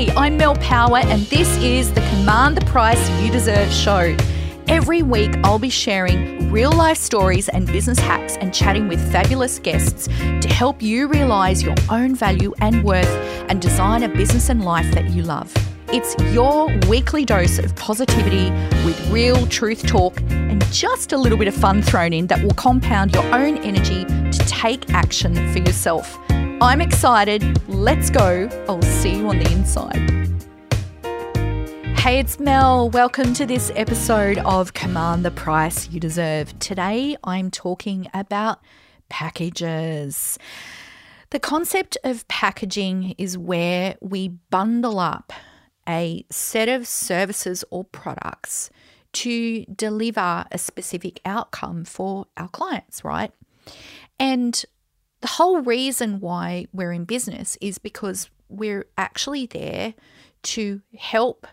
Hey, I'm Mel Power, and this is the Command the Price You Deserve show. Every week, I'll be sharing real life stories and business hacks and chatting with fabulous guests to help you realize your own value and worth and design a business and life that you love. It's your weekly dose of positivity with real truth talk and just a little bit of fun thrown in that will compound your own energy to take action for yourself. I'm excited. Let's go. I'll see you on the inside. Hey, it's Mel. Welcome to this episode of Command the Price You Deserve. Today I'm talking about packages. The concept of packaging is where we bundle up a set of services or products to deliver a specific outcome for our clients, right? And the whole reason why we're in business is because we're actually there to help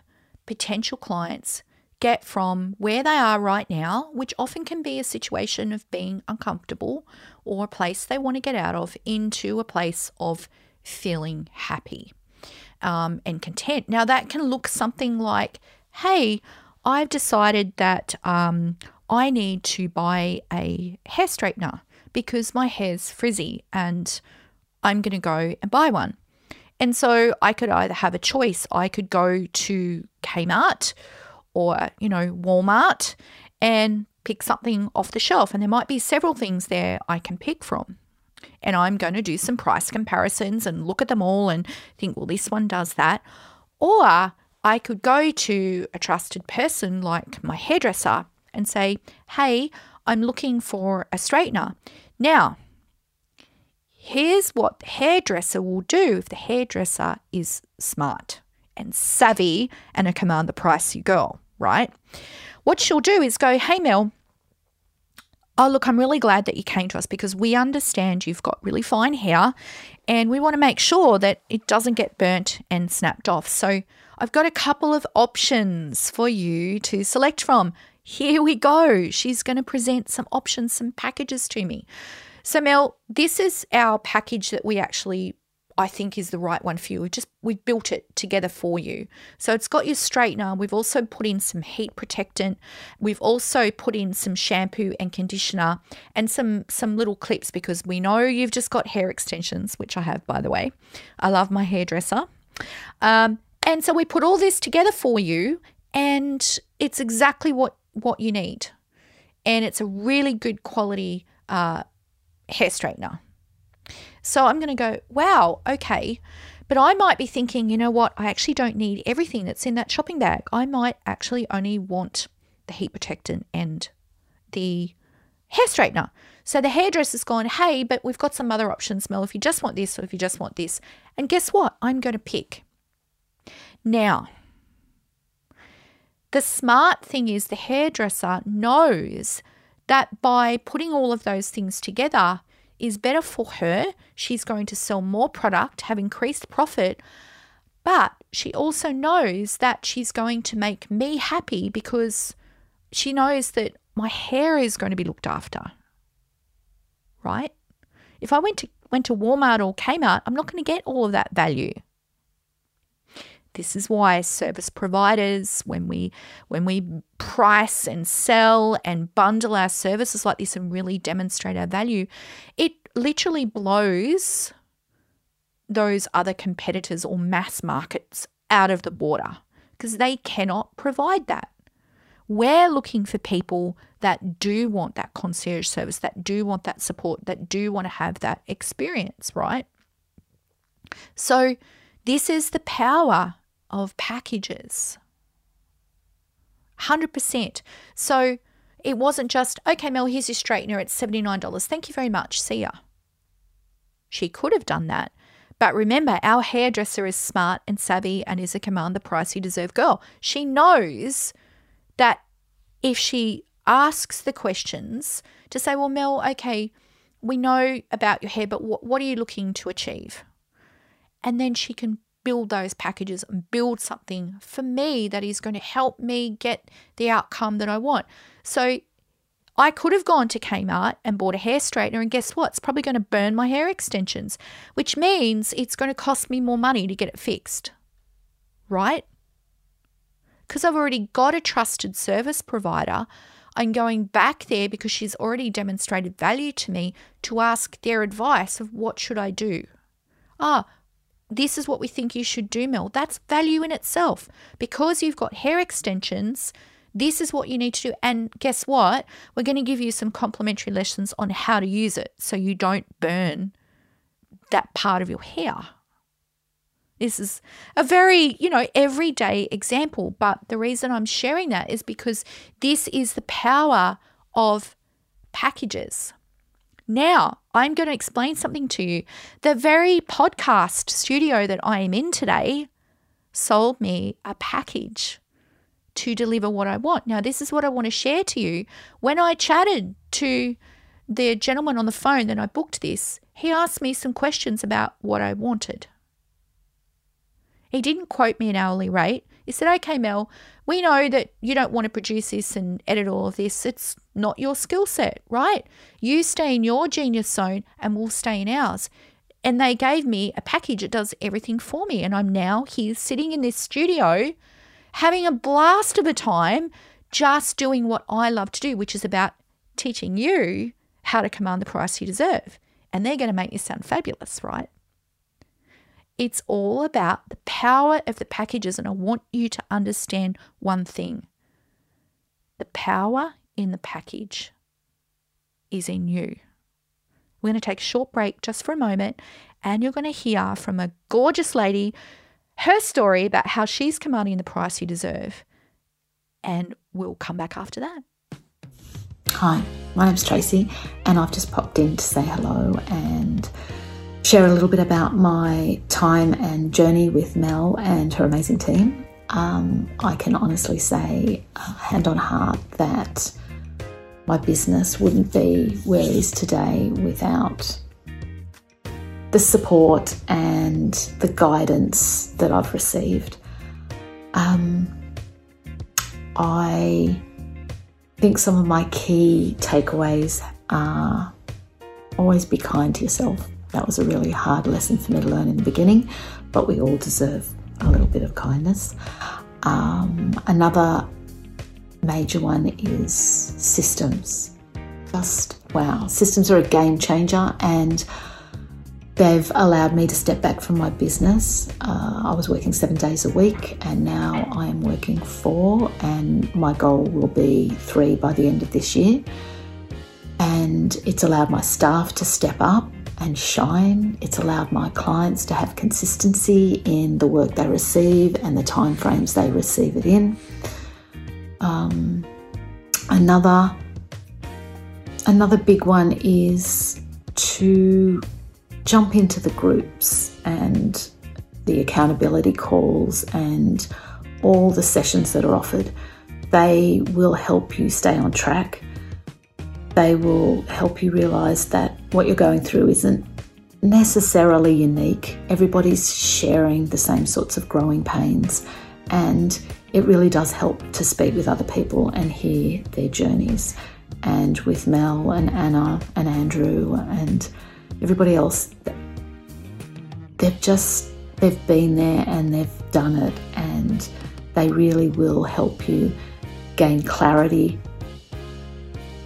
potential clients get from where they are right now, which often can be a situation of being uncomfortable or a place they want to get out of, into a place of feeling happy um, and content. Now, that can look something like, hey, I've decided that um, I need to buy a hair straightener because my hair's frizzy and I'm going to go and buy one. And so I could either have a choice. I could go to Kmart or, you know, Walmart and pick something off the shelf. And there might be several things there I can pick from and I'm going to do some price comparisons and look at them all and think, well, this one does that. Or I could go to a trusted person like my hairdresser and say, hey, I'm looking for a straightener. Now, here's what the hairdresser will do if the hairdresser is smart and savvy and a command the price you girl, right? What she'll do is go, hey, Mel, Oh, look, I'm really glad that you came to us because we understand you've got really fine hair and we want to make sure that it doesn't get burnt and snapped off. So, I've got a couple of options for you to select from. Here we go. She's going to present some options, some packages to me. So, Mel, this is our package that we actually I think is the right one for you. We've just we've built it together for you. So it's got your straightener. We've also put in some heat protectant. We've also put in some shampoo and conditioner and some some little clips because we know you've just got hair extensions, which I have by the way. I love my hairdresser. Um, and so we put all this together for you, and it's exactly what what you need. And it's a really good quality uh, hair straightener. So I'm going to go, wow, okay. But I might be thinking, you know what? I actually don't need everything that's in that shopping bag. I might actually only want the heat protectant and the hair straightener. So the hairdresser's gone, hey, but we've got some other options, Mel, if you just want this or if you just want this. And guess what? I'm going to pick. Now, the smart thing is the hairdresser knows that by putting all of those things together, is better for her. She's going to sell more product, have increased profit, but she also knows that she's going to make me happy because she knows that my hair is going to be looked after. Right? If I went to went to Walmart or Kmart, I'm not going to get all of that value. This is why service providers, when we when we price and sell and bundle our services like this and really demonstrate our value, it literally blows those other competitors or mass markets out of the water because they cannot provide that. We're looking for people that do want that concierge service, that do want that support, that do want to have that experience, right? So, this is the power of packages. 100%. So it wasn't just, okay, Mel, here's your straightener, it's $79. Thank you very much. See ya. She could have done that. But remember, our hairdresser is smart and savvy and is a command the price you deserve girl. She knows that if she asks the questions to say, well, Mel, okay, we know about your hair, but what, what are you looking to achieve? And then she can build those packages and build something for me that is going to help me get the outcome that I want. So I could have gone to Kmart and bought a hair straightener, and guess what? It's probably going to burn my hair extensions, which means it's going to cost me more money to get it fixed. right? Because I've already got a trusted service provider, I'm going back there because she's already demonstrated value to me to ask their advice of what should I do. Ah, this is what we think you should do, Mel. That's value in itself. Because you've got hair extensions, this is what you need to do. And guess what? We're going to give you some complimentary lessons on how to use it so you don't burn that part of your hair. This is a very, you know, everyday example. But the reason I'm sharing that is because this is the power of packages. Now, I'm going to explain something to you. The very podcast studio that I am in today sold me a package to deliver what I want. Now, this is what I want to share to you. When I chatted to the gentleman on the phone that I booked this, he asked me some questions about what I wanted. He didn't quote me an hourly rate. He said, okay, Mel, we know that you don't want to produce this and edit all of this. It's not your skill set, right? You stay in your genius zone and we'll stay in ours. And they gave me a package that does everything for me. And I'm now here sitting in this studio having a blast of a time just doing what I love to do, which is about teaching you how to command the price you deserve. And they're going to make you sound fabulous, right? It's all about the power of the packages. And I want you to understand one thing the power in the package is in you. We're going to take a short break just for a moment, and you're going to hear from a gorgeous lady her story about how she's commanding the price you deserve. And we'll come back after that. Hi, my name's Tracy, and I've just popped in to say hello and share a little bit about my time and journey with Mel and her amazing team. Um, I can honestly say, uh, hand on heart, that my business wouldn't be where it is today without the support and the guidance that I've received. Um, I think some of my key takeaways are always be kind to yourself. That was a really hard lesson for me to learn in the beginning, but we all deserve a little bit of kindness. Um, another major one is systems. Just wow, systems are a game changer and they've allowed me to step back from my business. Uh, I was working seven days a week and now I am working four, and my goal will be three by the end of this year. And it's allowed my staff to step up and shine. It's allowed my clients to have consistency in the work they receive and the timeframes they receive it in. Um, another another big one is to jump into the groups and the accountability calls and all the sessions that are offered. They will help you stay on track they will help you realize that what you're going through isn't necessarily unique. Everybody's sharing the same sorts of growing pains, and it really does help to speak with other people and hear their journeys. And with Mel and Anna and Andrew and everybody else, they've just they've been there and they've done it, and they really will help you gain clarity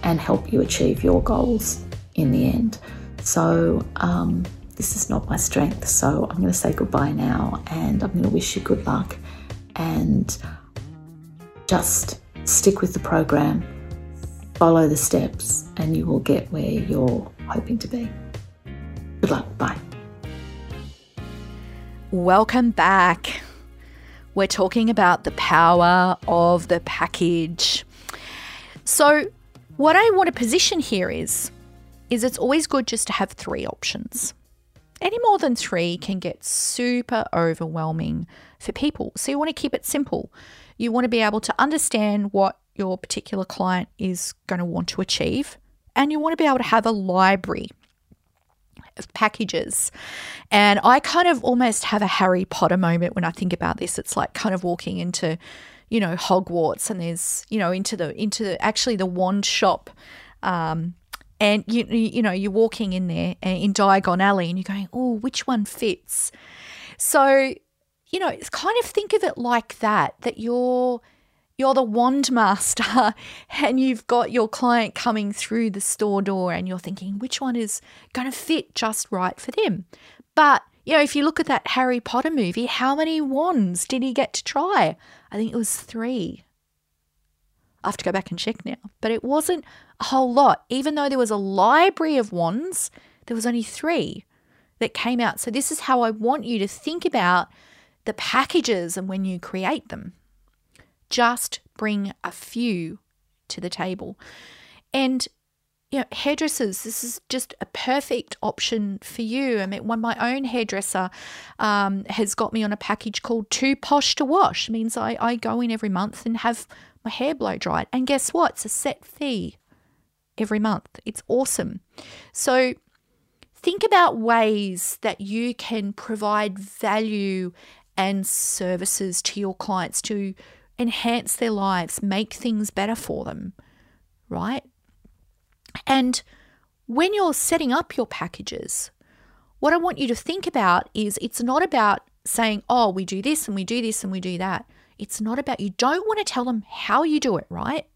and help you achieve your goals in the end. So, um, this is not my strength. So, I'm going to say goodbye now and I'm going to wish you good luck and just stick with the program, follow the steps, and you will get where you're hoping to be. Good luck. Bye. Welcome back. We're talking about the power of the package. So, what I want to position here is is it's always good just to have three options. Any more than 3 can get super overwhelming for people. So you want to keep it simple. You want to be able to understand what your particular client is going to want to achieve and you want to be able to have a library of packages. And I kind of almost have a Harry Potter moment when I think about this. It's like kind of walking into you know Hogwarts and there's you know into the into the, actually the wand shop um, and you you know you're walking in there uh, in Diagon Alley and you're going oh which one fits so you know, it's kind of think of it like that, that you're you're the wand master and you've got your client coming through the store door and you're thinking which one is going to fit just right for them. But, you know, if you look at that Harry Potter movie, how many wands did he get to try? I think it was three. I have to go back and check now. But it wasn't a whole lot. Even though there was a library of wands, there was only three that came out. So this is how I want you to think about the packages and when you create them. Just bring a few to the table. And you know, hairdressers, this is just a perfect option for you. I mean, one my own hairdresser um, has got me on a package called Too Posh to Wash. It means I, I go in every month and have my hair blow dried. And guess what? It's a set fee every month. It's awesome. So think about ways that you can provide value and services to your clients to enhance their lives, make things better for them, right? And when you're setting up your packages, what I want you to think about is it's not about saying, oh, we do this and we do this and we do that. It's not about, you don't want to tell them how you do it, right?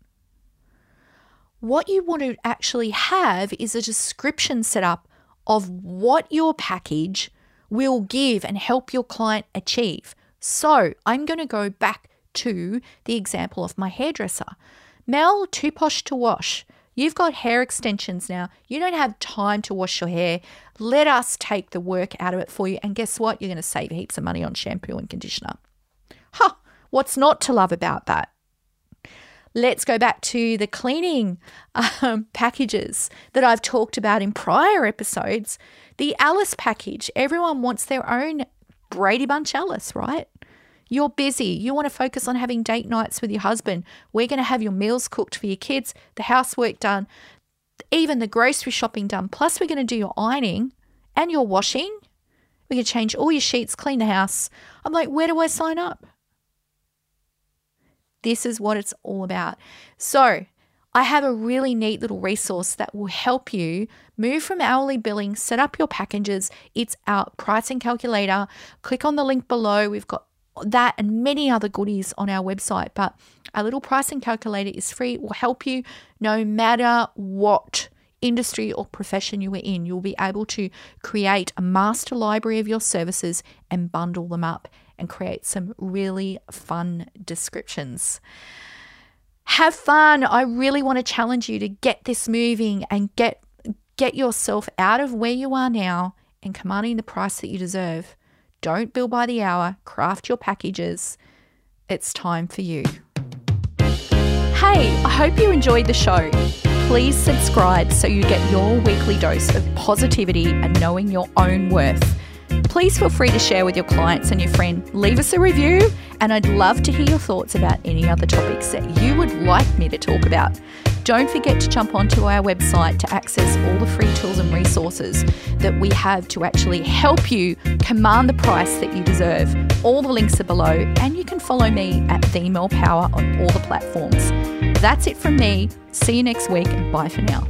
What you want to actually have is a description set up of what your package will give and help your client achieve. So I'm going to go back to the example of my hairdresser. Mel, too posh to wash. You've got hair extensions now. You don't have time to wash your hair. Let us take the work out of it for you. And guess what? You're going to save heaps of money on shampoo and conditioner. Huh, what's not to love about that? Let's go back to the cleaning um, packages that I've talked about in prior episodes. The Alice package. Everyone wants their own Brady Bunch Alice, right? You're busy. You want to focus on having date nights with your husband. We're going to have your meals cooked for your kids, the housework done, even the grocery shopping done. Plus, we're going to do your ironing and your washing. We can change all your sheets, clean the house. I'm like, where do I sign up? This is what it's all about. So, I have a really neat little resource that will help you move from hourly billing, set up your packages. It's our pricing calculator. Click on the link below. We've got that and many other goodies on our website. But our little pricing calculator is free. It will help you no matter what industry or profession you are in. You'll be able to create a master library of your services and bundle them up and create some really fun descriptions. Have fun. I really want to challenge you to get this moving and get get yourself out of where you are now and commanding the price that you deserve. Don't bill by the hour, craft your packages. It's time for you. Hey, I hope you enjoyed the show. Please subscribe so you get your weekly dose of positivity and knowing your own worth. Please feel free to share with your clients and your friend. Leave us a review, and I'd love to hear your thoughts about any other topics that you would like me to talk about. Don't forget to jump onto our website to access all the free tools and resources that we have to actually help you command the price that you deserve. All the links are below, and you can follow me at The Power on all the platforms. That's it from me. See you next week, and bye for now.